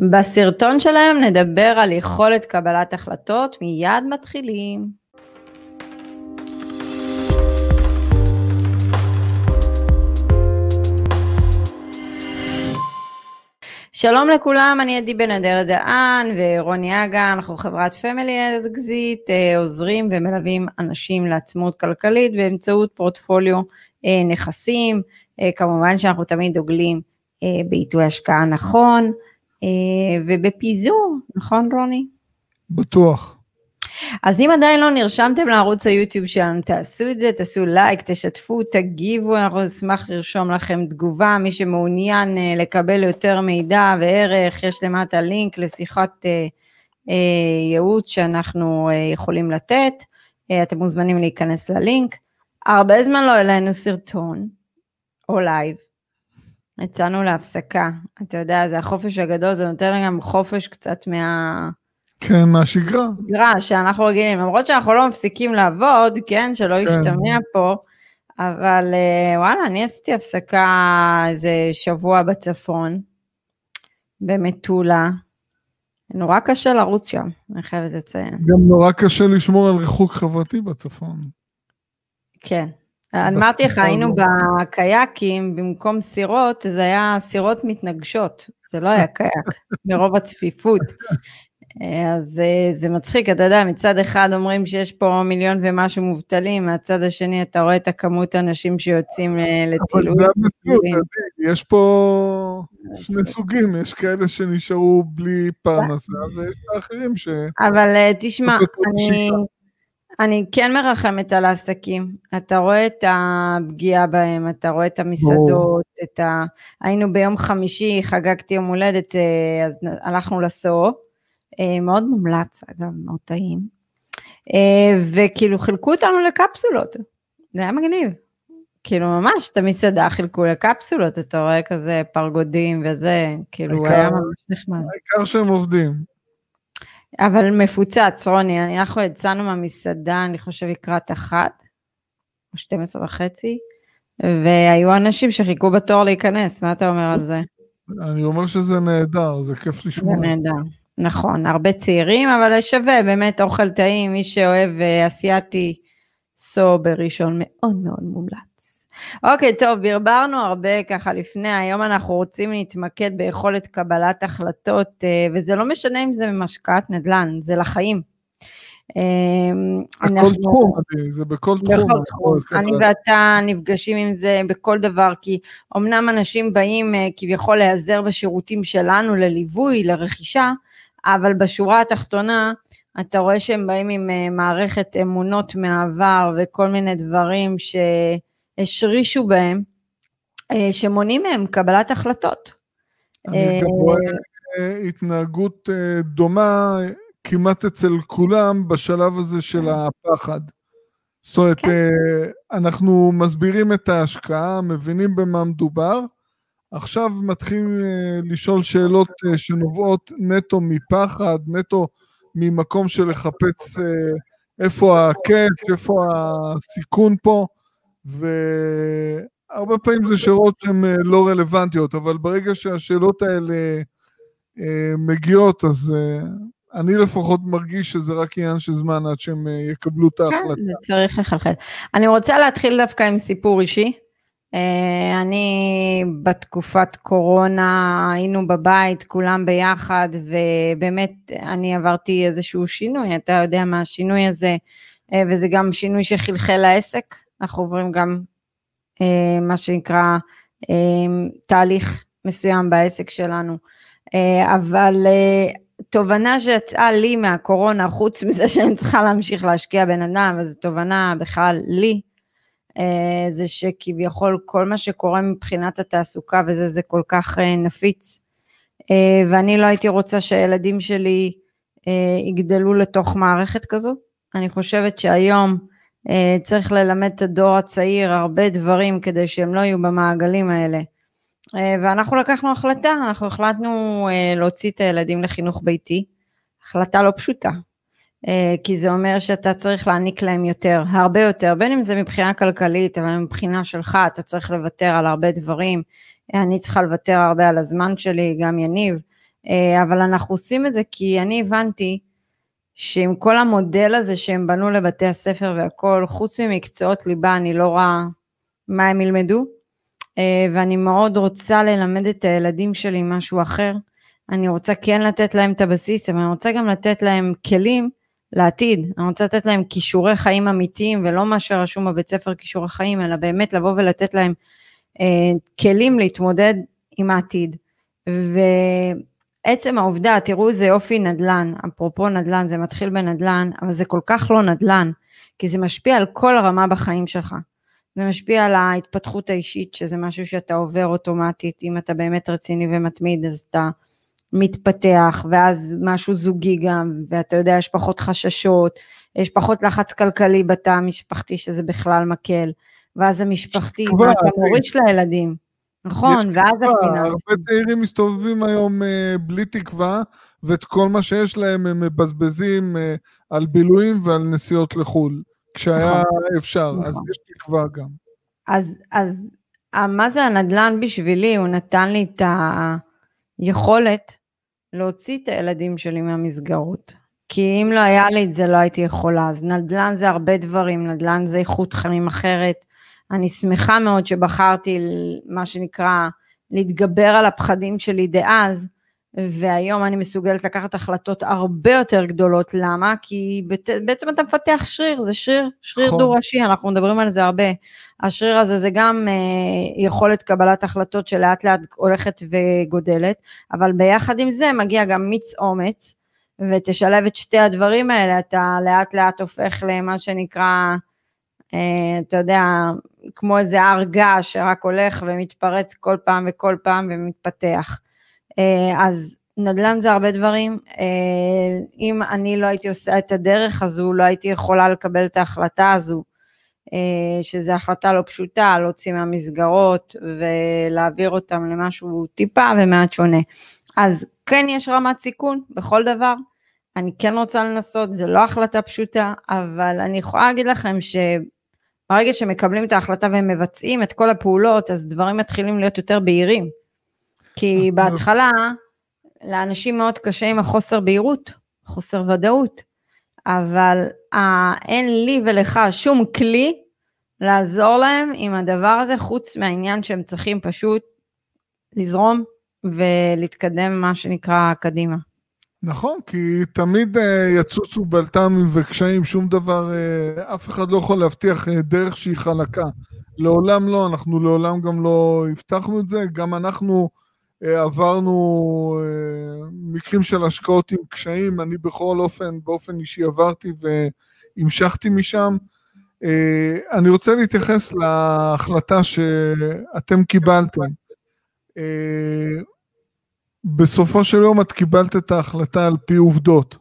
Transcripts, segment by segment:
בסרטון של היום נדבר על יכולת קבלת החלטות, מיד מתחילים. שלום לכולם, אני עדי בן אדר דהן ורוני אגה, אנחנו חברת Family Exit, אה, עוזרים ומלווים אנשים לעצמאות כלכלית באמצעות פורטפוליו אה, נכסים, אה, כמובן שאנחנו תמיד דוגלים בעיתוי השקעה נכון ובפיזור, נכון רוני? בטוח. אז אם עדיין לא נרשמתם לערוץ היוטיוב שלנו, תעשו את זה, תעשו לייק, תשתפו, תגיבו, אנחנו נשמח לרשום לכם תגובה, מי שמעוניין אה, לקבל יותר מידע וערך, יש למטה לינק לשיחת אה, אה, ייעוץ שאנחנו אה, יכולים לתת, אה, אתם מוזמנים להיכנס ללינק. הרבה זמן לא העלינו סרטון, או לייב, יצאנו להפסקה, אתה יודע, זה החופש הגדול, זה נותן גם חופש קצת מה... כן, מהשגרה. שגרה שאנחנו רגילים, למרות שאנחנו לא מפסיקים לעבוד, כן, שלא כן. ישתמע פה, אבל אה, וואלה, אני עשיתי הפסקה איזה שבוע בצפון, במטולה. נורא קשה לרוץ שם, אני חייבת לציין. גם נורא קשה לשמור על ריחוק חברתי בצפון. כן. אמרתי לך, היינו לא. בקייקים, במקום סירות, זה היה סירות מתנגשות, זה לא היה קייק, מרוב הצפיפות. אז אה, זה מצחיק, אתה יודע, מצד אחד אומרים שיש פה מיליון ומשהו מובטלים, מהצד השני אתה רואה את הכמות האנשים שיוצאים אה, לטילויים. אבל זה המציאות, יש פה שני סוגים, יש כאלה שנשארו בלי פרנסה, ויש האחרים ש... אבל אה, תשמע, אני... אני כן מרחמת על העסקים, אתה רואה את הפגיעה בהם, אתה רואה את המסעדות, את ה... היינו ביום חמישי, חגגתי יום הולדת, אז הלכנו לסוף, אה, מאוד מומלץ אגב, מאוד טעים. אה, וכאילו חילקו אותנו לקפסולות, זה היה מגניב. כאילו ממש את המסעדה חילקו לקפסולות, אתה רואה כזה פרגודים וזה, כאילו העיקר, היה ממש נחמד. העיקר שהם עובדים. אבל מפוצץ, רוני, אנחנו יצאנו מהמסעדה, אני חושב לקראת אחת, או 12 וחצי, והיו אנשים שחיכו בתור להיכנס, מה אתה אומר על זה? אני אומר שזה נהדר, זה כיף לשמוע. זה נהדר. נכון, הרבה צעירים, אבל שווה, באמת אוכל טעים, מי שאוהב אה, אסיאתי, סו בראשון מאוד מאוד מומלץ. אוקיי, טוב, ברברנו הרבה ככה לפני, היום אנחנו רוצים להתמקד ביכולת קבלת החלטות, אה, וזה לא משנה אם זה ממשקעת נדל"ן, זה לחיים. בכל תחום, זה בכל תחום. בכל תחום. אני ואתה נפגשים עם זה בכל דבר, כי אמנם אנשים באים אה, כביכול להיעזר בשירותים שלנו לליווי, לרכישה, אבל בשורה התחתונה, אתה רואה שהם באים עם אה, מערכת אמונות מהעבר וכל מיני דברים שהשרישו בהם, אה, שמונעים מהם קבלת החלטות. אני גם אה, רואה התנהגות דומה כמעט אצל כולם בשלב הזה של הפחד. זאת אומרת, כן. אנחנו מסבירים את ההשקעה, מבינים במה מדובר, עכשיו מתחילים אה, לשאול שאלות אה, שנובעות נטו מפחד, נטו ממקום של לחפש אה, איפה הקאץ', איפה הסיכון פה, והרבה פעמים זה שאלות שהן לא רלוונטיות, אבל ברגע שהשאלות האלה מגיעות, אז אני לפחות מרגיש שזה רק עניין של זמן עד שהם יקבלו את ההחלטה. כן, זה צריך לחלחל. אני רוצה להתחיל דווקא עם סיפור אישי. אה, אני בתקופת קורונה היינו בבית כולם ביחד ובאמת אני עברתי איזשהו שינוי, אתה יודע מה השינוי הזה אה, וזה גם שינוי שחלחל לעסק, אנחנו עוברים גם אה, מה שנקרא תהליך מסוים בעסק שלנו, אבל תובנה שיצאה לי מהקורונה, חוץ מזה שאני צריכה להמשיך להשקיע בן אדם, וזו תובנה בכלל לי, אה, זה שכביכול כל מה שקורה מבחינת התעסוקה וזה, זה כל כך אה, נפיץ. אה, ואני לא הייתי רוצה שהילדים שלי יגדלו לתוך מערכת כזו. אני חושבת שהיום צריך ללמד את הדור הצעיר הרבה דברים כדי שהם לא יהיו במעגלים האלה. ואנחנו לקחנו החלטה, אנחנו החלטנו להוציא את הילדים לחינוך ביתי, החלטה לא פשוטה, אה, כי זה אומר שאתה צריך להעניק להם יותר, הרבה יותר, בין אם זה מבחינה כלכלית, אבל מבחינה שלך אתה צריך לוותר על הרבה דברים, אני צריכה לוותר הרבה על הזמן שלי, גם יניב, אה, אבל אנחנו עושים את זה כי אני הבנתי שעם כל המודל הזה שהם בנו לבתי הספר והכל, חוץ ממקצועות ליבה, אני לא רואה מה הם ילמדו, אה, ואני מאוד רוצה ללמד את הילדים שלי משהו אחר. אני רוצה כן לתת להם את הבסיס, אבל אני רוצה גם לתת להם כלים לעתיד. אני רוצה לתת להם כישורי חיים אמיתיים, ולא מה שרשום בבית ספר כישורי חיים, אלא באמת לבוא ולתת להם אה, כלים להתמודד עם העתיד. ועצם העובדה, תראו איזה יופי נדל"ן, אפרופו נדל"ן, זה מתחיל בנדל"ן, אבל זה כל כך לא נדל"ן, כי זה משפיע על כל הרמה בחיים שלך. זה משפיע על ההתפתחות האישית, שזה משהו שאתה עובר אוטומטית, אם אתה באמת רציני ומתמיד, אז אתה מתפתח, ואז משהו זוגי גם, ואתה יודע, יש פחות חששות, יש פחות לחץ כלכלי בתא המשפחתי, שזה בכלל מקל, ואז המשפחתי, ואתה מוריש לילדים. נכון, ואז הפיננסים. הרבה צעירים מסתובבים היום אה, בלי תקווה, ואת כל מה שיש להם הם מבזבזים אה, על בילויים ועל נסיעות לחו"ל. כשהיה נכון. אפשר, נכון. אז יש תקווה גם. אז, אז מה זה הנדל"ן בשבילי? הוא נתן לי את היכולת להוציא את הילדים שלי מהמסגרות. כי אם לא היה לי את זה, לא הייתי יכולה. אז נדל"ן זה הרבה דברים, נדל"ן זה איכות חיים אחרת. אני שמחה מאוד שבחרתי, מה שנקרא, להתגבר על הפחדים שלי דאז, והיום אני מסוגלת לקחת החלטות הרבה יותר גדולות, למה? כי בעצם אתה מפתח שריר, זה שריר, שריר נכון. דו-ראשי, אנחנו מדברים על זה הרבה. השריר הזה זה גם אה, יכולת קבלת החלטות שלאט לאט הולכת וגודלת, אבל ביחד עם זה מגיע גם מיץ אומץ, ותשלב את שתי הדברים האלה, אתה לאט לאט הופך למה שנקרא, אתה יודע, כמו איזה הר געש שרק הולך ומתפרץ כל פעם וכל פעם ומתפתח. אה, אז נדל"ן זה הרבה דברים. אה, אם אני לא הייתי עושה את הדרך הזו, לא הייתי יכולה לקבל את ההחלטה הזו, אה, שזו החלטה לא פשוטה, להוציא מהמסגרות ולהעביר אותם למשהו טיפה ומעט שונה. אז כן יש רמת סיכון בכל דבר. אני כן רוצה לנסות, זו לא החלטה פשוטה, אבל אני יכולה להגיד לכם שברגע שמקבלים את ההחלטה והם מבצעים את כל הפעולות, אז דברים מתחילים להיות יותר בהירים. כי בהתחלה לאנשים מאוד קשה עם החוסר בהירות, חוסר ודאות, אבל אה, אין לי ולך שום כלי לעזור להם עם הדבר הזה, חוץ מהעניין שהם צריכים פשוט לזרום ולהתקדם, מה שנקרא, קדימה. נכון, כי תמיד uh, יצוצו בלת"מים וקשיים, שום דבר, uh, אף אחד לא יכול להבטיח uh, דרך שהיא חלקה. לעולם לא, אנחנו לעולם גם לא הבטחנו את זה, גם אנחנו אה, עברנו אה, מקרים של השקעות עם קשיים, אני בכל אופן, באופן אישי עברתי והמשכתי משם. אה, אני רוצה להתייחס להחלטה שאתם קיבלתם. בסופו של יום את קיבלת את ההחלטה על פי עובדות,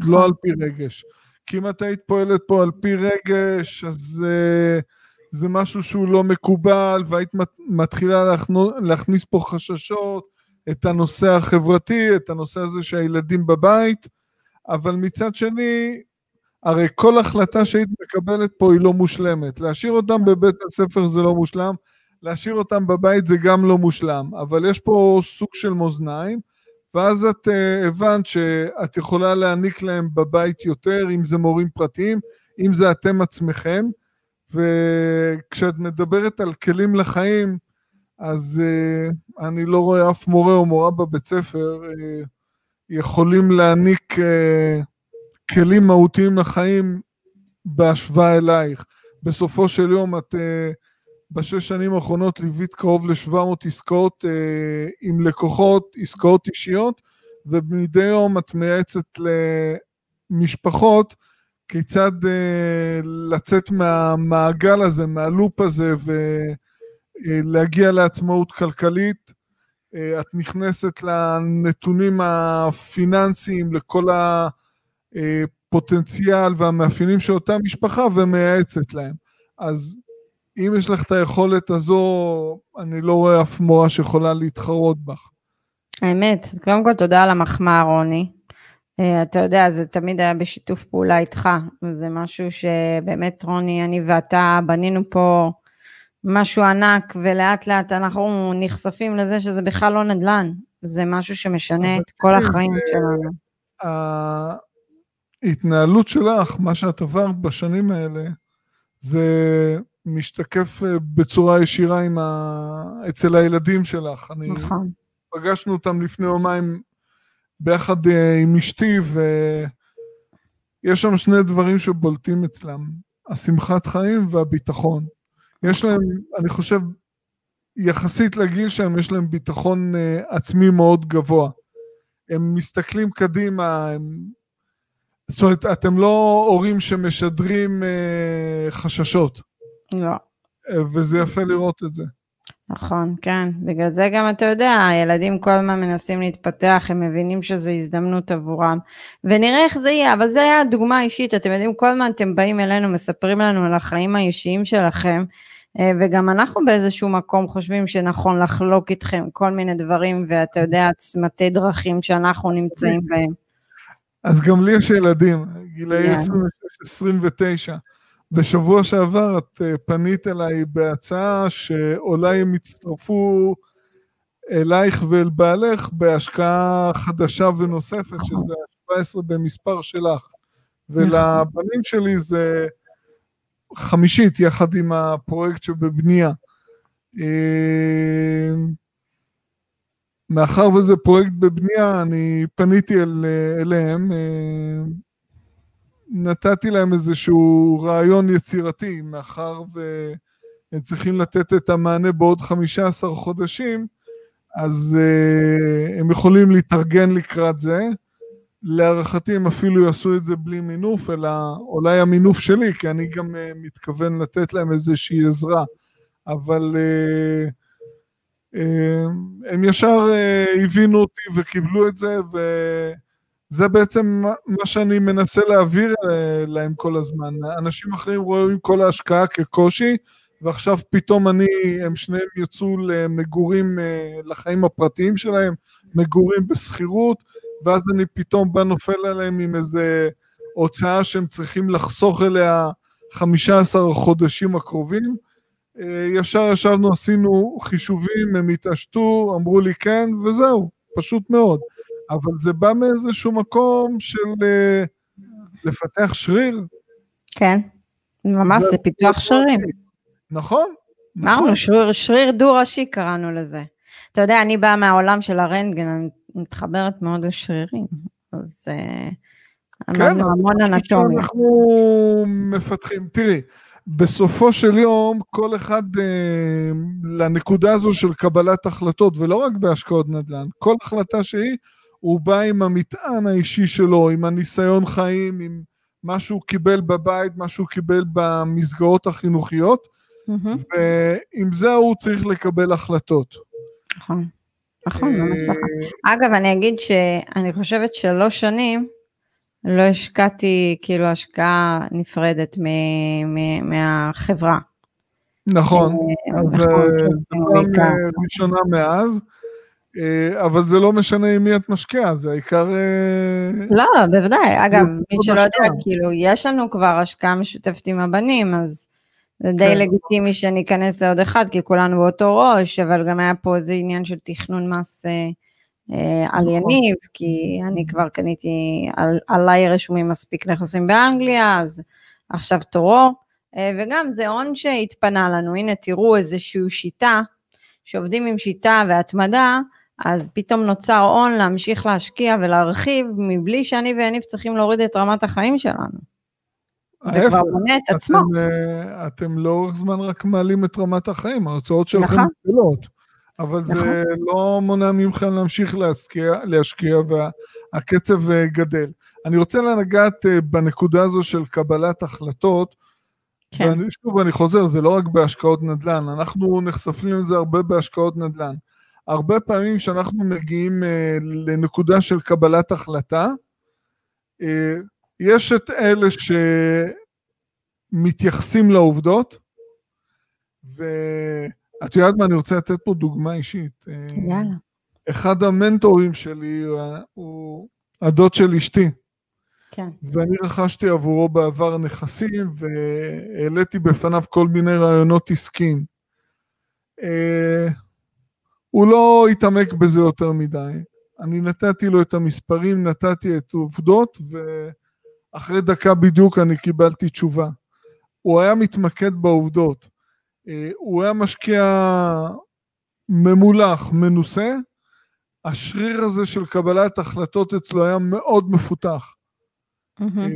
לא על פי רגש. כי אם את היית פועלת פה על פי רגש, אז uh, זה משהו שהוא לא מקובל, והיית מתחילה להכניס פה חששות, את הנושא החברתי, את הנושא הזה שהילדים בבית, אבל מצד שני, הרי כל החלטה שהיית מקבלת פה היא לא מושלמת. להשאיר אותם בבית הספר זה לא מושלם, להשאיר אותם בבית זה גם לא מושלם, אבל יש פה סוג של מאזניים, ואז את uh, הבנת שאת יכולה להעניק להם בבית יותר, אם זה מורים פרטיים, אם זה אתם עצמכם, וכשאת מדברת על כלים לחיים, אז uh, אני לא רואה אף מורה או מורה בבית ספר uh, יכולים להעניק כלים מהותיים לחיים בהשוואה אלייך. בסופו של יום את uh, בשש שנים האחרונות ליווית קרוב ל-700 עסקאות uh, עם לקוחות, עסקאות אישיות, ומדי יום את מייעצת למשפחות כיצד uh, לצאת מהמעגל הזה, מהלופ הזה, ולהגיע לעצמאות כלכלית. Uh, את נכנסת לנתונים הפיננסיים, לכל הפוטנציאל והמאפיינים של אותה משפחה ומייעצת להם. אז אם יש לך את היכולת הזו, אני לא רואה אף מורה שיכולה להתחרות בך. האמת, קודם כל תודה על המחמאה, רוני. אה, אתה יודע, זה תמיד היה בשיתוף פעולה איתך, זה משהו שבאמת רוני, אני ואתה בנינו פה משהו ענק, ולאט לאט אנחנו נחשפים לזה שזה בכלל לא נדל"ן, זה משהו שמשנה את כל החיים זה... שלנו. ההתנהלות שלך, מה שאת עברת בשנים האלה, זה משתקף אה, בצורה ישירה ה... אצל הילדים שלך. אני... נכון. פגשנו אותם לפני יומיים ביחד אה, עם אשתי, ויש שם שני דברים שבולטים אצלם, השמחת חיים והביטחון. יש להם, אני חושב, יחסית לגיל שהם, יש להם ביטחון uh, עצמי מאוד גבוה. הם מסתכלים קדימה, הם... זאת אומרת, אתם לא הורים שמשדרים uh, חששות. לא. וזה יפה לראות את זה. נכון, כן. בגלל זה גם אתה יודע, הילדים כל הזמן מנסים להתפתח, הם מבינים שזו הזדמנות עבורם. ונראה איך זה יהיה, אבל זה היה דוגמה אישית, אתם יודעים, כל הזמן אתם באים אלינו, מספרים לנו על החיים האישיים שלכם, אה, וגם אנחנו באיזשהו מקום חושבים שנכון לחלוק איתכם כל מיני דברים, ואתה יודע, צמתי דרכים שאנחנו נמצאים בהם. אז גם לי יש ילדים, גילאי 26-29. בשבוע שעבר את אה, פנית אליי בהצעה שאולי הם יצטרפו אלייך ואל בעלך בהשקעה חדשה ונוספת, שזה ה-17 במספר שלך. ולבנים שלי זה חמישית יחד עם הפרויקט שבבנייה. אה, מאחר וזה פרויקט בבנייה, אני פניתי אל, אליהם, אה, נתתי להם איזשהו רעיון יצירתי, מאחר והם צריכים לתת את המענה בעוד 15 חודשים, אז uh, הם יכולים להתארגן לקראת זה. להערכתי הם אפילו יעשו את זה בלי מינוף, אלא אולי המינוף שלי, כי אני גם uh, מתכוון לתת להם איזושהי עזרה. אבל uh, uh, הם ישר uh, הבינו אותי וקיבלו את זה, ו... זה בעצם מה שאני מנסה להעביר אה, להם כל הזמן. אנשים אחרים רואים כל ההשקעה כקושי, ועכשיו פתאום אני, הם שניהם יצאו למגורים, אה, לחיים הפרטיים שלהם, מגורים בשכירות, ואז אני פתאום בא נופל עליהם עם איזה הוצאה שהם צריכים לחסוך אליה 15 חודשים הקרובים. אה, ישר ישבנו, עשינו חישובים, הם התעשתו, אמרו לי כן, וזהו, פשוט מאוד. אבל זה בא מאיזשהו מקום של אה, לפתח שריר. כן, ממש, זה, זה פיתוח שרירים. נכון. אמרנו, נכון. שריר, שריר דו-ראשי קראנו לזה. אתה יודע, אני באה מהעולם של הרנטגן, אני מתחברת מאוד לשרירים, אז אה, כן, אמרנו המון אנטומיה. אנחנו מפתחים, תראי, בסופו של יום, כל אחד אה, לנקודה הזו של קבלת החלטות, ולא רק בהשקעות נדל"ן, כל החלטה שהיא, הוא בא עם המטען האישי שלו, עם הניסיון חיים, עם מה שהוא קיבל בבית, מה שהוא קיבל במסגרות החינוכיות, mm-hmm. ועם זה הוא צריך לקבל החלטות. נכון, נכון, ממש נכון. אגב, אני אגיד שאני חושבת שלוש שנים לא השקעתי כאילו השקעה נפרדת מהחברה. נכון, אה, אז נכון, זו כן, פעם ראשונה מאז. אה, אבל זה לא משנה עם מי את משקיעה, זה העיקר... אה, לא, בוודאי. אגב, מי שלא יודע, כאילו, יש לנו כבר השקעה משותפת עם הבנים, אז זה די כן. לגיטימי שאני אכנס לעוד אחד, כי כולנו באותו ראש, אבל גם היה פה איזה עניין של תכנון מס אה, על נכון. יניב, כי אני כבר קניתי, עליי רשומים מספיק נכסים באנגליה, אז עכשיו תורו. וגם זה הון שהתפנה לנו, הנה תראו איזושהי שיטה, שעובדים עם שיטה והתמדה, אז פתאום נוצר הון להמשיך להשקיע ולהרחיב, מבלי שאני ויניב צריכים להוריד את רמת החיים שלנו. זה כבר בונה את עצמו. אתם, אה, אתם לאורך זמן רק מעלים את רמת החיים, ההוצאות שלכם נכון. גדולות. אבל נכון. זה לא מונע מכם להמשיך להשקיע, להשקיע והקצב אה, גדל. אני רוצה לגעת אה, בנקודה הזו של קבלת החלטות, כן. ואני, שוב, אני חוזר, זה לא רק בהשקעות נדל"ן, אנחנו נחשפים לזה הרבה בהשקעות נדל"ן. הרבה פעמים כשאנחנו מגיעים uh, לנקודה של קבלת החלטה, uh, יש את אלה שמתייחסים לעובדות, ואת יודעת מה, אני רוצה לתת פה דוגמה אישית. אה, יאללה. אחד המנטורים שלי הוא הדוד של אשתי. כן. ואני רכשתי עבורו בעבר נכסים, והעליתי בפניו כל מיני רעיונות עסקיים. הוא לא התעמק בזה יותר מדי. אני נתתי לו את המספרים, נתתי את העובדות, ואחרי דקה בדיוק אני קיבלתי תשובה. הוא היה מתמקד בעובדות. אה, הוא היה משקיע ממולח, מנוסה, השריר הזה של קבלת החלטות אצלו היה מאוד מפותח. Mm-hmm.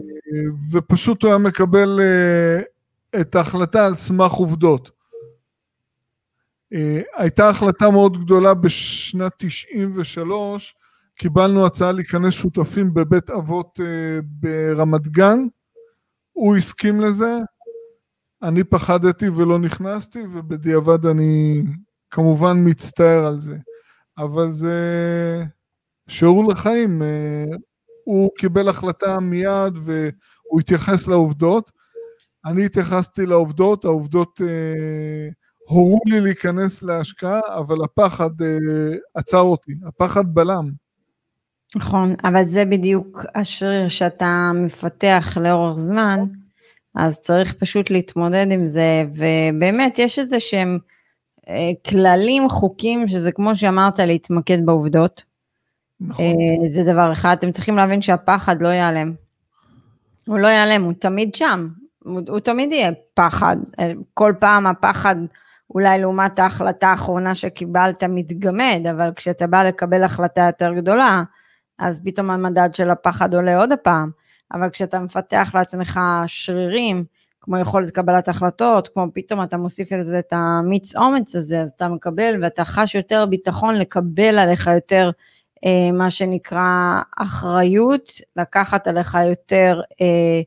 ופשוט הוא היה מקבל אה, את ההחלטה על סמך עובדות. הייתה החלטה מאוד גדולה בשנת 93, קיבלנו הצעה להיכנס שותפים בבית אבות ברמת גן, הוא הסכים לזה, אני פחדתי ולא נכנסתי, ובדיעבד אני כמובן מצטער על זה. אבל זה שיעור לחיים. אה, הוא קיבל החלטה מיד והוא התייחס לעובדות. אני התייחסתי לעובדות, העובדות אה, הורו לי להיכנס להשקעה, אבל הפחד אה, עצר אותי, הפחד בלם. נכון, אבל זה בדיוק השריר שאתה מפתח לאורך זמן, אז צריך פשוט להתמודד עם זה, ובאמת יש איזה שהם אה, כללים, חוקים, שזה כמו שאמרת, להתמקד בעובדות. נכון. אה, זה דבר אחד, אתם צריכים להבין שהפחד לא ייעלם. הוא לא ייעלם, הוא תמיד שם, הוא, הוא תמיד יהיה פחד. אה, כל פעם הפחד, אולי לעומת ההחלטה האחרונה שקיבלת, מתגמד, אבל כשאתה בא לקבל החלטה יותר גדולה, אז פתאום המדד של הפחד עולה עוד הפעם. אבל כשאתה מפתח לעצמך שרירים, כמו יכולת קבלת החלטות, כמו פתאום אתה מוסיף לזה את המיץ אומץ הזה, אז אתה מקבל ואתה חש יותר ביטחון לקבל עליך יותר אה, מה שנקרא אחריות, לקחת עליך יותר, אה,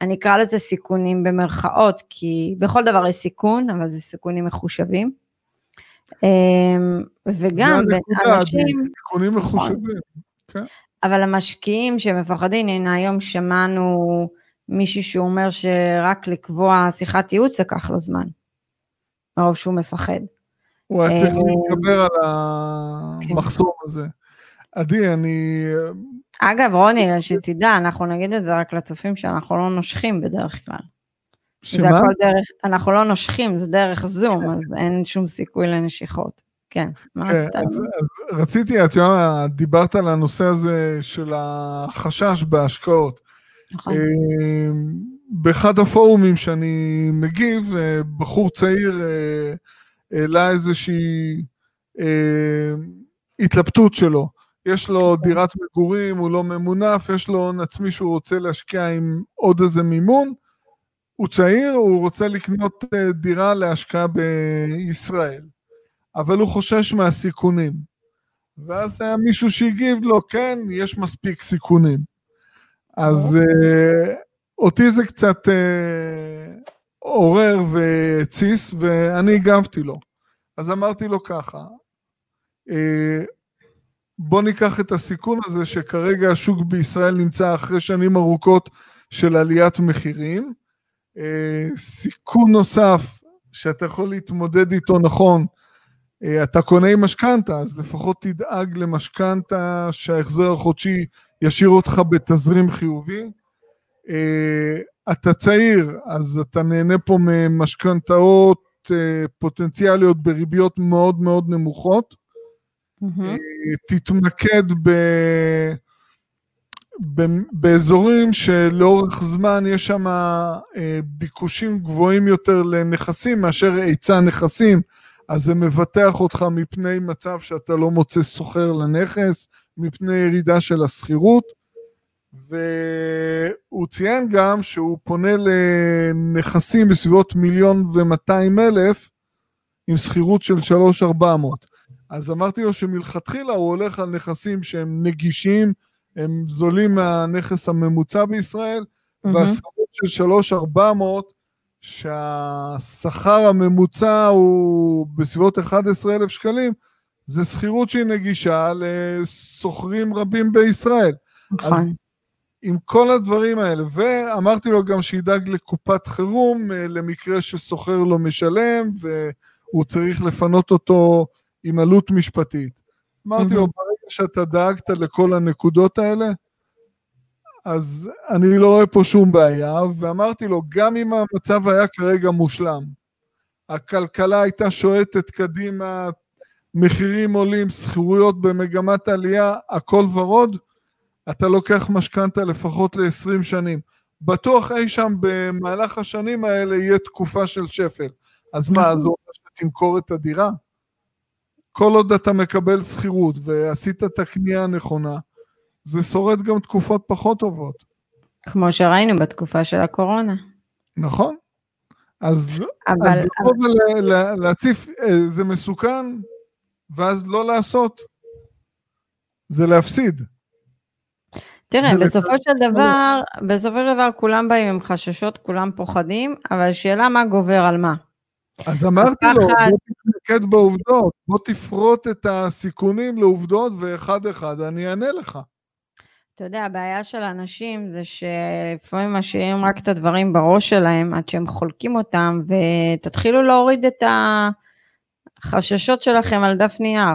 אני אקרא לזה סיכונים במרכאות, כי בכל דבר יש סיכון, אבל זה סיכונים מחושבים. אה, וגם אנשים... סיכונים נכון. מחושבים. כן. אבל המשקיעים שמפחדים, הנה היום שמענו מישהו שהוא אומר שרק לקבוע שיחת ייעוץ לקח לו זמן, מרוב שהוא מפחד. הוא היה צריך אה, להתגבר על המחסום כן. הזה. עדי, אני... אגב, רוני, שתדע, אנחנו נגיד את זה רק לצופים שאנחנו לא נושכים בדרך כלל. שמה? זה הכל דרך, אנחנו לא נושכים, זה דרך זום, אז אין שום סיכוי לנשיכות. כן, מה כן, רצית? רציתי, את יודעת, דיברת על הנושא הזה של החשש בהשקעות. נכון. אה, באחד הפורומים שאני מגיב, אה, בחור צעיר אה, העלה איזושהי התלבטות שלו. יש לו. דירת מגורים, הוא לא ממונף, יש לו הון עצמי שהוא רוצה להשקיע עם עוד איזה מימון. הוא צעיר, הוא רוצה לקנות דירה להשקעה בישראל. אבל הוא חושש מהסיכונים. ואז היה מישהו שהגיב לו, כן, יש מספיק סיכונים. אז uh, אותי זה קצת uh, עורר והתסיס, ואני הגבתי לו. אז אמרתי לו ככה, בוא ניקח את הסיכון הזה שכרגע השוק בישראל נמצא אחרי שנים ארוכות של עליית מחירים. Uh, סיכון נוסף שאתה יכול להתמודד איתו נכון, אה, אתה קונה עם משכנתה, אז לפחות תדאג למשכנתה שההחזר החודשי ישאיר אותך בתזרים חיובי. אה, אתה צעיר, אז אתה נהנה פה ממשכנתאות אה, פוטנציאליות בריביות מאוד מאוד נמוכות. Mm-hmm. תתמקד ב... באזורים שלאורך זמן יש שם ביקושים גבוהים יותר לנכסים מאשר היצע נכסים. אז זה מבטח אותך מפני מצב שאתה לא מוצא סוחר לנכס, מפני ירידה של השכירות, והוא ציין גם שהוא פונה לנכסים בסביבות מיליון ומאתיים אלף עם שכירות של שלוש ארבע מאות. אז אמרתי לו שמלכתחילה הוא הולך על נכסים שהם נגישים, הם זולים מהנכס הממוצע בישראל, mm-hmm. והשכירות של שלוש ארבע מאות שהשכר הממוצע הוא בסביבות 11,000 שקלים, זה שכירות שהיא נגישה לסוחרים רבים בישראל. נכון. אז עם כל הדברים האלה, ואמרתי לו גם שידאג לקופת חירום אה, למקרה שסוחר לא משלם והוא צריך לפנות אותו עם עלות משפטית. אמרתי לו, ברגע שאתה דאגת לכל הנקודות האלה, אז אני לא רואה פה שום בעיה, ואמרתי לו, גם אם המצב היה כרגע מושלם, הכלכלה הייתה שועטת קדימה, מחירים עולים, שכירויות במגמת עלייה, הכל ורוד, אתה לוקח משכנתה לפחות ל-20 שנים. בטוח אי שם במהלך השנים האלה יהיה תקופה של שפל. אז מה, אז הוא אומר שתמכור את הדירה? כל עוד אתה מקבל שכירות ועשית את הקנייה הנכונה, זה שורד גם תקופות פחות טובות. כמו שראינו בתקופה של הקורונה. נכון. אז, אבל, אז לבוא ולהציף, אה, זה מסוכן, ואז לא לעשות. זה להפסיד. תראה, בסופו של דבר, בסופו של דבר כולם באים עם חששות, כולם פוחדים, אבל השאלה מה גובר על מה. אז אמרתי לו, בוא תתמקד בעובדות, בוא תפרוט את הסיכונים לעובדות ואחד אחד אני אענה לך. אתה יודע, הבעיה של אנשים זה שלפעמים משאירים רק את הדברים בראש שלהם עד שהם חולקים אותם, ותתחילו להוריד את החששות שלכם על דף נייר.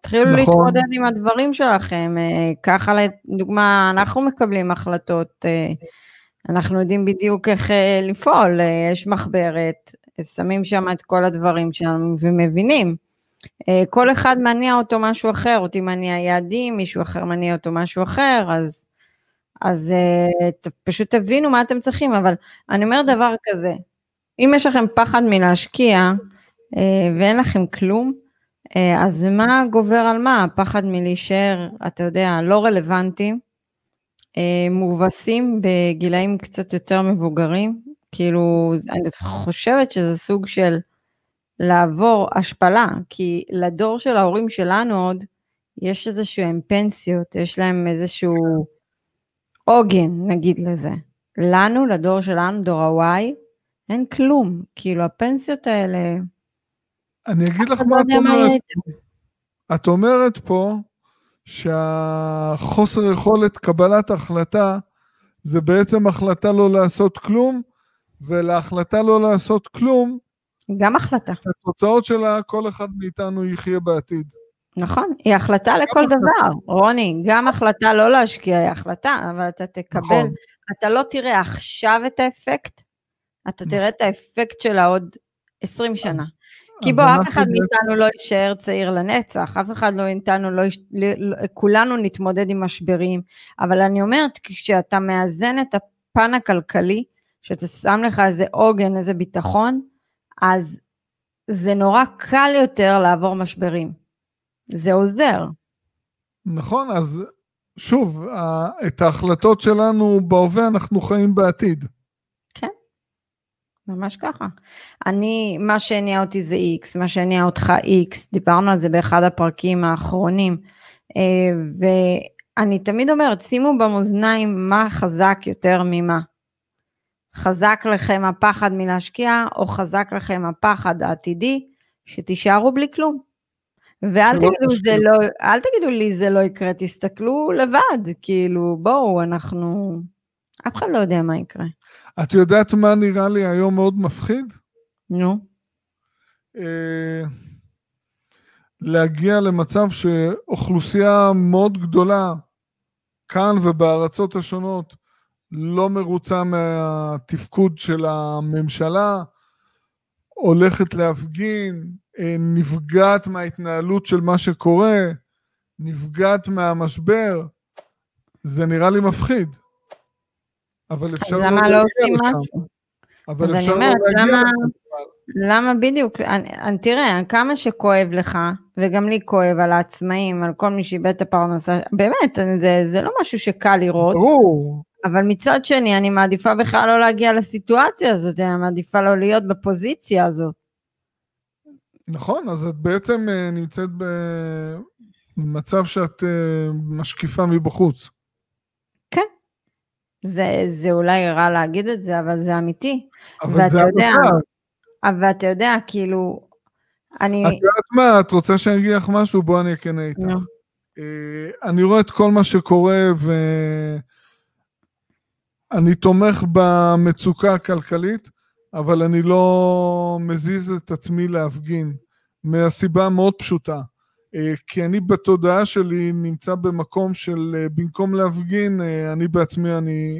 תתחילו נכון. להתמודד עם הדברים שלכם. אה, ככה לדוגמה, אנחנו מקבלים החלטות, אה, אנחנו יודעים בדיוק איך אה, לפעול, יש מחברת, שמים שם את כל הדברים שלנו ומבינים. כל אחד מניע אותו משהו אחר, אותי מניע יעדים, מישהו אחר מניע אותו משהו אחר, אז, אז פשוט תבינו מה אתם צריכים, אבל אני אומר דבר כזה, אם יש לכם פחד מלהשקיע ואין לכם כלום, אה, אז מה גובר על מה? הפחד מלהישאר, אתה יודע, לא רלוונטיים, אה, מובסים בגילאים קצת יותר מבוגרים, כאילו, אני חושבת שזה סוג של לעבור השפלה, כי לדור של ההורים שלנו עוד, יש איזשהו הם פנסיות, יש להם איזשהו עוגן, נגיד לזה. לנו, לדור שלנו, דור ה-Y, אין כלום. כאילו, הפנסיות האלה, אני אגיד לך מה את אומרת. את אומרת פה שהחוסר יכולת קבלת החלטה זה בעצם החלטה לא לעשות כלום, ולהחלטה לא לעשות כלום, גם החלטה. התוצאות שלה, כל אחד מאיתנו יחיה בעתיד. נכון, היא החלטה לכל החלטה. דבר. רוני, גם החלטה לא להשקיע היא החלטה, אבל אתה תקבל, נכון. אתה לא תראה עכשיו את האפקט, אתה תראה את האפקט שלה עוד 20 שנה. כי בוא, אף אחד מאיתנו לא יישאר צעיר לנצח, אף אחד לא מאיתנו, לא, לא, כולנו נתמודד עם משברים, אבל אני אומרת, כשאתה מאזן את הפן הכלכלי, שאתה שם לך איזה עוגן, איזה ביטחון, אז זה נורא קל יותר לעבור משברים. זה עוזר. נכון, אז שוב, את ההחלטות שלנו בהווה אנחנו חיים בעתיד. ממש ככה. אני, מה שהניע אותי זה X, מה שהניע אותך X, דיברנו על זה באחד הפרקים האחרונים, אה, ואני תמיד אומרת, שימו במאזניים מה חזק יותר ממה. חזק לכם הפחד מלהשקיע, או חזק לכם הפחד העתידי, שתישארו בלי כלום. ואל תגידו, זה לא, אל תגידו לי זה לא יקרה, תסתכלו לבד, כאילו, בואו, אנחנו... אף אחד לא יודע מה יקרה. את יודעת מה נראה לי היום מאוד מפחיד? נו. אה, להגיע למצב שאוכלוסייה מאוד גדולה כאן ובארצות השונות לא מרוצה מהתפקוד של הממשלה, הולכת להפגין, אה, נפגעת מההתנהלות של מה שקורה, נפגעת מהמשבר, זה נראה לי מפחיד. אבל אפשר לא להגיע לשם. למה לא עושים משהו? אבל אפשר לא להגיע למה, למה בדיוק, אני, אני, תראה, כמה שכואב לך, וגם לי כואב על העצמאים, על כל מי שאיבד את הפרנסה, באמת, זה, זה לא משהו שקל לראות. ברור. אבל מצד שני, אני מעדיפה בכלל לא להגיע לסיטואציה הזאת, אני מעדיפה לא להיות בפוזיציה הזאת. נכון, אז את בעצם אה, נמצאת במצב שאת אה, משקיפה מבחוץ. זה, זה אולי רע להגיד את זה, אבל זה אמיתי. אבל זה יודע, אבל אתה יודע, כאילו, אני... את יודעת מה, את רוצה שאני אגיד לך משהו? בוא אני אכנה איתך. No. אה, אני רואה את כל מה שקורה ואני תומך במצוקה הכלכלית, אבל אני לא מזיז את עצמי להפגין, מהסיבה המאוד פשוטה. אה, כי אני בתודעה שלי נמצא במקום של אה, במקום להפגין, אה, אני בעצמי, אני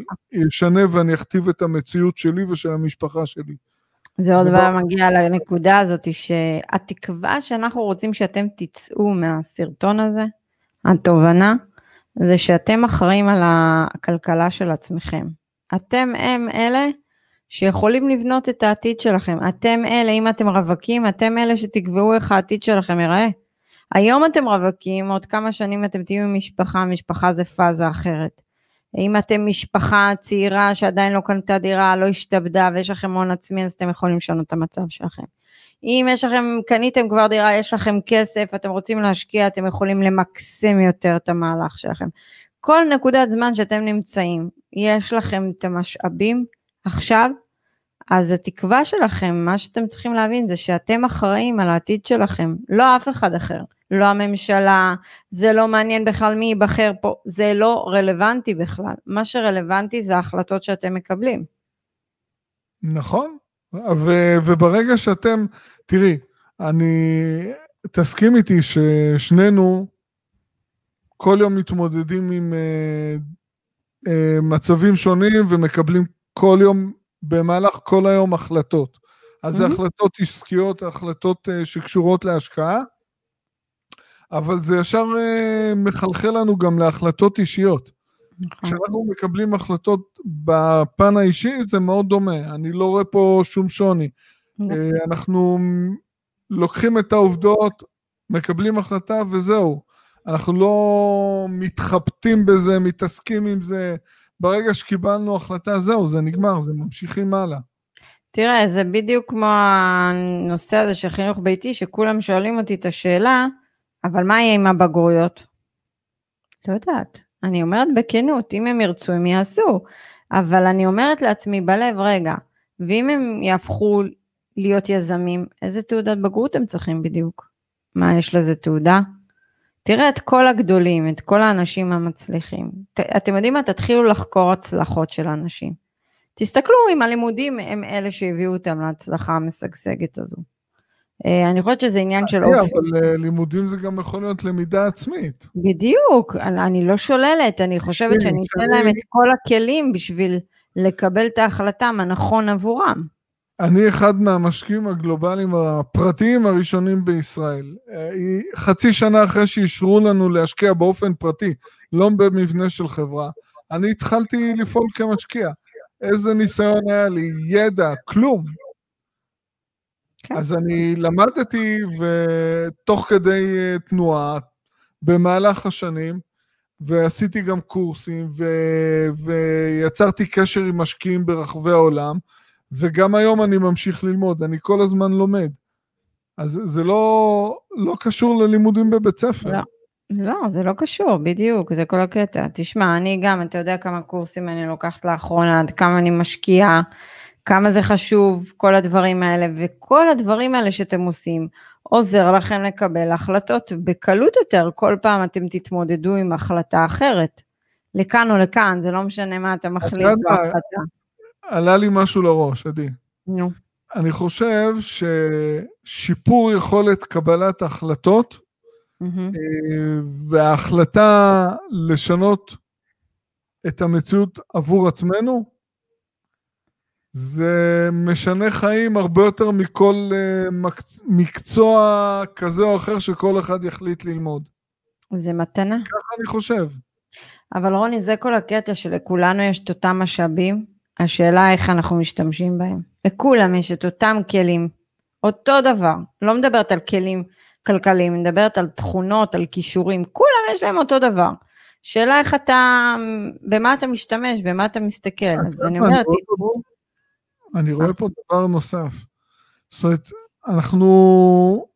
אשנה ואני אכתיב את המציאות שלי ושל המשפחה שלי. זה עוד דבר מגיע לנקודה הזאת, שהתקווה שאנחנו רוצים שאתם תצאו מהסרטון הזה, התובנה, זה שאתם אחראים על הכלכלה של עצמכם. אתם הם אלה שיכולים לבנות את העתיד שלכם. אתם אלה, אם אתם רווקים, אתם אלה שתקבעו איך העתיד שלכם ייראה. היום אתם רווקים, עוד כמה שנים אתם תהיו עם משפחה, משפחה זה פאזה אחרת. אם אתם משפחה צעירה שעדיין לא קנתה דירה, לא השתעבדה ויש לכם הון עצמי, אז אתם יכולים לשנות את המצב שלכם. אם יש לכם, קניתם כבר דירה, יש לכם כסף, אתם רוצים להשקיע, אתם יכולים למקסם יותר את המהלך שלכם. כל נקודת זמן שאתם נמצאים, יש לכם את המשאבים עכשיו, אז התקווה שלכם, מה שאתם צריכים להבין זה שאתם אחראים על העתיד שלכם, לא אף אחד אחר. לא הממשלה, זה לא מעניין בכלל מי ייבחר פה, זה לא רלוונטי בכלל. מה שרלוונטי זה ההחלטות שאתם מקבלים. נכון, ו- וברגע שאתם, תראי, אני, תסכים איתי ששנינו כל יום מתמודדים עם uh, מצבים שונים ומקבלים כל יום, במהלך כל היום החלטות. אז זה mm-hmm. החלטות עסקיות, החלטות uh, שקשורות להשקעה, אבל זה ישר uh, מחלחל לנו גם להחלטות אישיות. נכון. כשאנחנו מקבלים החלטות בפן האישי זה מאוד דומה, אני לא רואה פה שום שוני. נכון. אנחנו לוקחים את העובדות, מקבלים החלטה וזהו. אנחנו לא מתחבטים בזה, מתעסקים עם זה. ברגע שקיבלנו החלטה, זהו, זה נגמר, זה ממשיכים הלאה. תראה, זה בדיוק כמו הנושא הזה של חינוך ביתי, שכולם שואלים אותי את השאלה, אבל מה יהיה עם הבגרויות? לא יודעת. אני אומרת בכנות, אם הם ירצו, הם יעשו. אבל אני אומרת לעצמי בלב, רגע, ואם הם יהפכו להיות יזמים, איזה תעודת בגרות הם צריכים בדיוק? מה, יש לזה תעודה? תראה את כל הגדולים, את כל האנשים המצליחים. ת, אתם יודעים מה? תתחילו לחקור הצלחות של אנשים. תסתכלו אם הלימודים הם אלה שהביאו אותם להצלחה המשגשגת הזו. אה, אני חושבת שזה עניין של אופי. אבל אה, לימודים זה גם יכול להיות למידה עצמית. בדיוק, אני לא שוללת, אני חושבת שאני אתן להם את כל הכלים בשביל לקבל את ההחלטה הנכון עבורם. אני אחד מהמשקיעים הגלובליים הפרטיים הראשונים בישראל. אה, חצי שנה אחרי שאישרו לנו להשקיע באופן פרטי, לא במבנה של חברה, אני התחלתי לפעול כמשקיע. איזה ניסיון היה לי, ידע, כלום. כן. אז אני למדתי, ותוך כדי אה, תנועה, במהלך השנים, ועשיתי גם קורסים, ו... ויצרתי קשר עם משקיעים ברחבי העולם, וגם היום אני ממשיך ללמוד, אני כל הזמן לומד. אז זה לא, לא קשור ללימודים בבית ספר. לא, לא, זה לא קשור, בדיוק, זה כל הקטע. תשמע, אני גם, אתה יודע כמה קורסים אני לוקחת לאחרונה, עד כמה אני משקיעה. כמה זה חשוב, כל הדברים האלה, וכל הדברים האלה שאתם עושים, עוזר לכם לקבל החלטות בקלות יותר, כל פעם אתם תתמודדו עם החלטה אחרת. לכאן או לכאן, זה לא משנה מה אתה מחליט בהחלטה. עלה לי משהו לראש, עדי. נו. אני חושב ששיפור יכולת קבלת החלטות, mm-hmm. וההחלטה לשנות את המציאות עבור עצמנו, זה משנה חיים הרבה יותר מכל uh, מקצוע כזה או אחר שכל אחד יחליט ללמוד. זה מתנה. ככה אני חושב. אבל רוני, זה כל הקטע שלכולנו יש את אותם משאבים, השאלה איך אנחנו משתמשים בהם. לכולם יש את אותם כלים, אותו דבר. לא מדברת על כלים כלכליים, מדברת על תכונות, על כישורים, כולם יש להם אותו דבר. שאלה איך אתה, במה אתה משתמש, במה אתה מסתכל. אז אני אומרת, אני רואה פה דבר נוסף. זאת אומרת, אנחנו,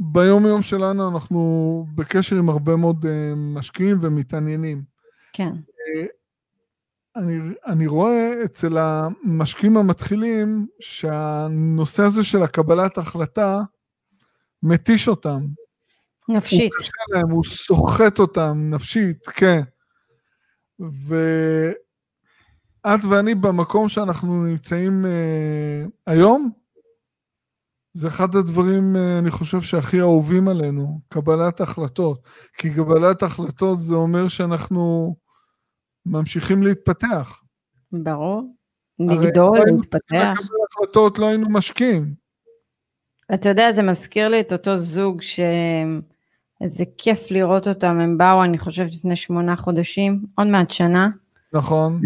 ביום יום שלנו אנחנו בקשר עם הרבה מאוד uh, משקיעים ומתעניינים. כן. אני, אני רואה אצל המשקיעים המתחילים שהנושא הזה של הקבלת החלטה מתיש אותם. נפשית. הוא קשה להם, הוא סוחט אותם נפשית, כן. ו... את ואני במקום שאנחנו נמצאים uh, היום, זה אחד הדברים, uh, אני חושב, שהכי אהובים עלינו, קבלת החלטות. כי קבלת החלטות זה אומר שאנחנו ממשיכים להתפתח. ברור. לגדול, להתפתח. הרי לקבל החלטות לא היינו משקיעים. אתה יודע, זה מזכיר לי את אותו זוג שאיזה כיף לראות אותם, הם באו, אני חושבת, לפני שמונה חודשים, עוד מעט שנה. נכון.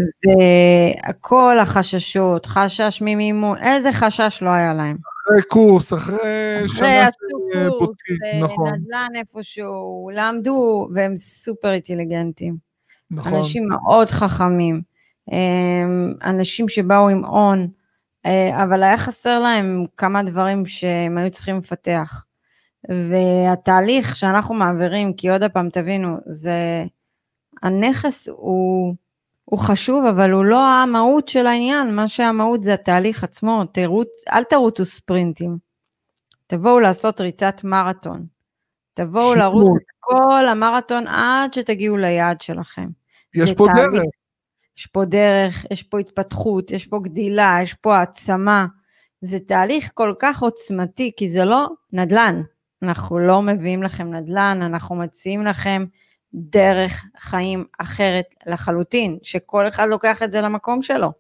וכל החששות, חשש ממימון, איזה חשש לא היה להם. אחרי קורס, אחרי, שנה של בודקים, אה, נכון. נדל"ן איפשהו, למדו, והם סופר אינטליגנטים. נכון. אנשים מאוד חכמים. אנשים שבאו עם הון, אה, אבל היה חסר להם כמה דברים שהם היו צריכים לפתח. והתהליך שאנחנו מעבירים, כי עוד פעם תבינו, זה, הנכס הוא, הוא חשוב, אבל הוא לא המהות של העניין, מה שהמהות זה התהליך עצמו, תירות, אל תרוצו ספרינטים, תבואו לעשות ריצת מרתון, תבואו לרוץ את כל המרתון עד שתגיעו ליעד שלכם. יש פה תהליך, דרך. יש פה דרך, יש פה התפתחות, יש פה גדילה, יש פה העצמה. זה תהליך כל כך עוצמתי, כי זה לא נדל"ן. אנחנו לא מביאים לכם נדל"ן, אנחנו מציעים לכם דרך חיים אחרת לחלוטין, שכל אחד לוקח את זה למקום שלו.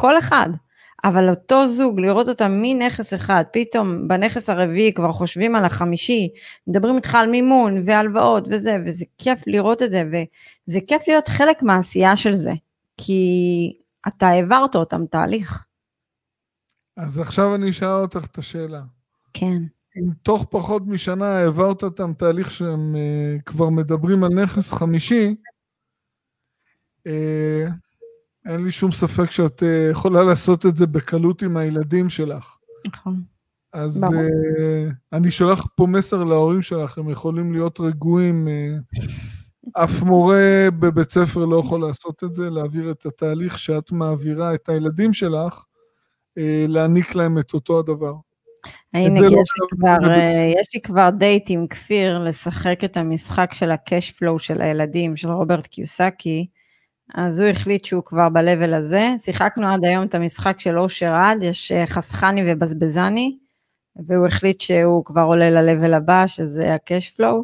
כל אחד. אבל אותו זוג, לראות אותם מנכס אחד, פתאום בנכס הרביעי כבר חושבים על החמישי, מדברים איתך על מימון והלוואות וזה, וזה כיף לראות את זה, וזה כיף להיות חלק מהעשייה של זה, כי אתה העברת אותם תהליך. אז עכשיו אני אשאל אותך את השאלה. כן. אם תוך פחות משנה העברת אותם תהליך שהם uh, כבר מדברים על נכס חמישי, uh, אין לי שום ספק שאת uh, יכולה לעשות את זה בקלות עם הילדים שלך. נכון. אז uh, אני שולח פה מסר להורים שלך, הם יכולים להיות רגועים. Uh, אף מורה בבית ספר לא יכול לעשות את זה, להעביר את התהליך שאת מעבירה את הילדים שלך, uh, להעניק להם את אותו הדבר. הנה, יש, לא לי כבר, יש לי כבר דייט עם כפיר לשחק את המשחק של ה-cash flow של הילדים, של רוברט קיוסקי. אז הוא החליט שהוא כבר ב-level הזה. שיחקנו עד היום את המשחק של אושר עד, יש אה, חסכני ובזבזני, והוא החליט שהוא כבר עולה ל-level הבא, שזה ה-cash flow,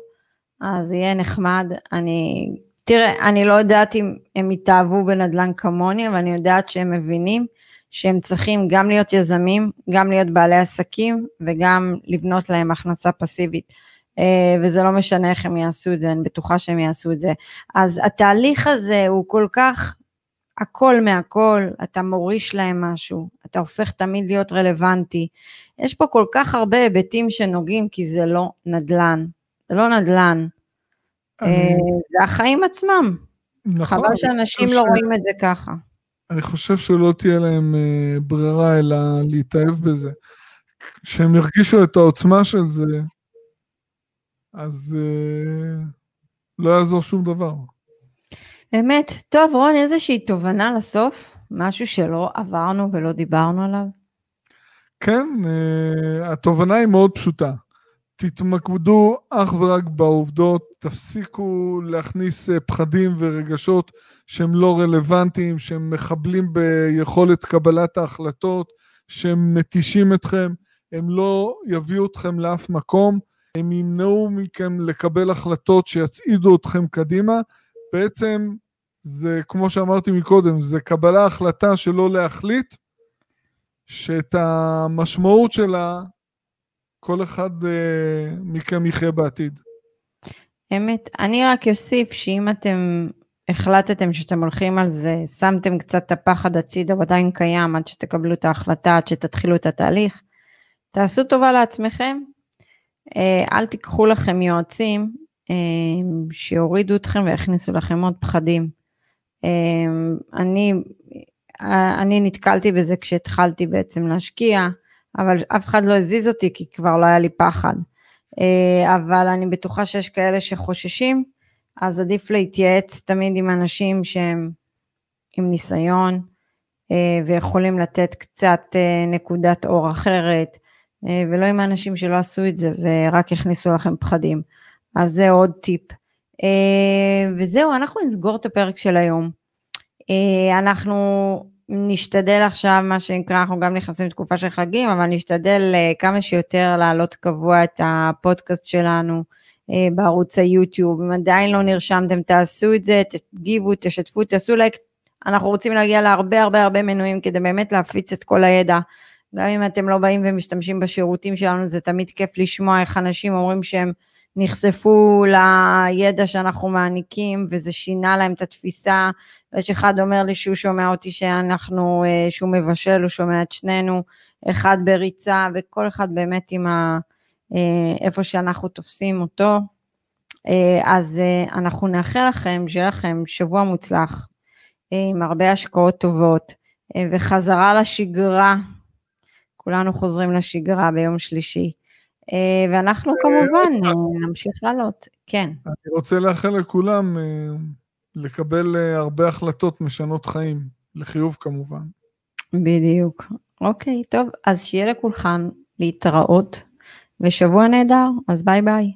אז יהיה נחמד. אני, תראה, אני לא יודעת אם הם יתאהבו בנדל"ן כמוני, אבל אני יודעת שהם מבינים שהם צריכים גם להיות יזמים, גם להיות בעלי עסקים וגם לבנות להם הכנסה פסיבית. אה, וזה לא משנה איך הם יעשו את זה, אני בטוחה שהם יעשו את זה. אז התהליך הזה הוא כל כך הכל מהכל, אתה מוריש להם משהו, אתה הופך תמיד להיות רלוונטי. יש פה כל כך הרבה היבטים שנוגעים, כי זה לא נדל"ן, זה לא נדל"ן. אה, זה החיים עצמם. נכון. חבל שאנשים לא. רואים את זה ככה. אני חושב שלא תהיה להם אה, ברירה אלא להתאהב בזה. כשהם ירגישו את העוצמה של זה, אז uh, לא יעזור שום דבר. אמת. טוב, רון, איזושהי תובנה לסוף? משהו שלא עברנו ולא דיברנו עליו? כן, uh, התובנה היא מאוד פשוטה. תתמקדו אך ורק בעובדות, תפסיקו להכניס uh, פחדים ורגשות שהם לא רלוונטיים, שהם מחבלים ביכולת קבלת ההחלטות, שהם מתישים אתכם, הם לא יביאו אתכם לאף מקום. הם ימנעו מכם לקבל החלטות שיצעידו אתכם קדימה. בעצם זה, כמו שאמרתי מקודם, זה קבלה החלטה שלא להחליט, שאת המשמעות שלה כל אחד אה, מכם יחיה בעתיד. אמת. אני רק אוסיף שאם אתם החלטתם שאתם הולכים על זה, שמתם קצת את הפחד הצידה, הוא עדיין קיים עד שתקבלו את ההחלטה, עד שתתחילו את התהליך, תעשו טובה לעצמכם, אל תיקחו לכם יועצים אה, שיורידו אתכם ויכניסו לכם עוד פחדים. אה, אני, אני נתקלתי בזה כשהתחלתי בעצם להשקיע, אבל אף אחד לא הזיז אותי כי כבר לא היה לי פחד. אבל אני בטוחה שיש כאלה שחוששים, אז עדיף להתייעץ תמיד עם אנשים שהם עם ניסיון ויכולים לתת קצת נקודת אור אחרת. אה, ולא עם האנשים שלא עשו את זה ורק הכניסו לכם פחדים. אז זה עוד טיפ. אה, וזהו, אנחנו נסגור את הפרק של היום. אה, אנחנו נשתדל עכשיו, מה שנקרא, אנחנו גם נכנסים לתקופה של חגים, אבל נשתדל כמה שיותר להעלות קבוע את הפודקאסט שלנו בערוץ היוטיוב. אם עדיין לא נרשמתם, תעשו את זה, תגיבו, תשתפו, תעשו לייק, אנחנו רוצים להגיע להרבה הרבה הרבה מנויים כדי באמת להפיץ את כל הידע. גם אם אתם לא באים ומשתמשים בשירותים שלנו, זה תמיד כיף לשמוע איך אנשים אומרים שהם נחשפו לידע שאנחנו מעניקים, וזה שינה להם את התפיסה. ויש אחד אומר לי שהוא שומע אותי שאנחנו, אה, שהוא מבשל, הוא שומע את שנינו, אחד בריצה, וכל אחד באמת עם ה... אה, איפה שאנחנו תופסים אותו. אה, אז אנחנו נאחל לכם, שיהיה לכם שבוע מוצלח, עם הרבה השקעות טובות, וחזרה לשגרה. כולנו חוזרים לשגרה ביום שלישי. אה, ואנחנו כמובן אה, נמשיך לעלות, כן. אני רוצה לאחל לכולם אה, לקבל הרבה החלטות משנות חיים, לחיוב כמובן. בדיוק. אוקיי, טוב, אז שיהיה לכולכם להתראות, ושבוע נהדר, אז ביי ביי.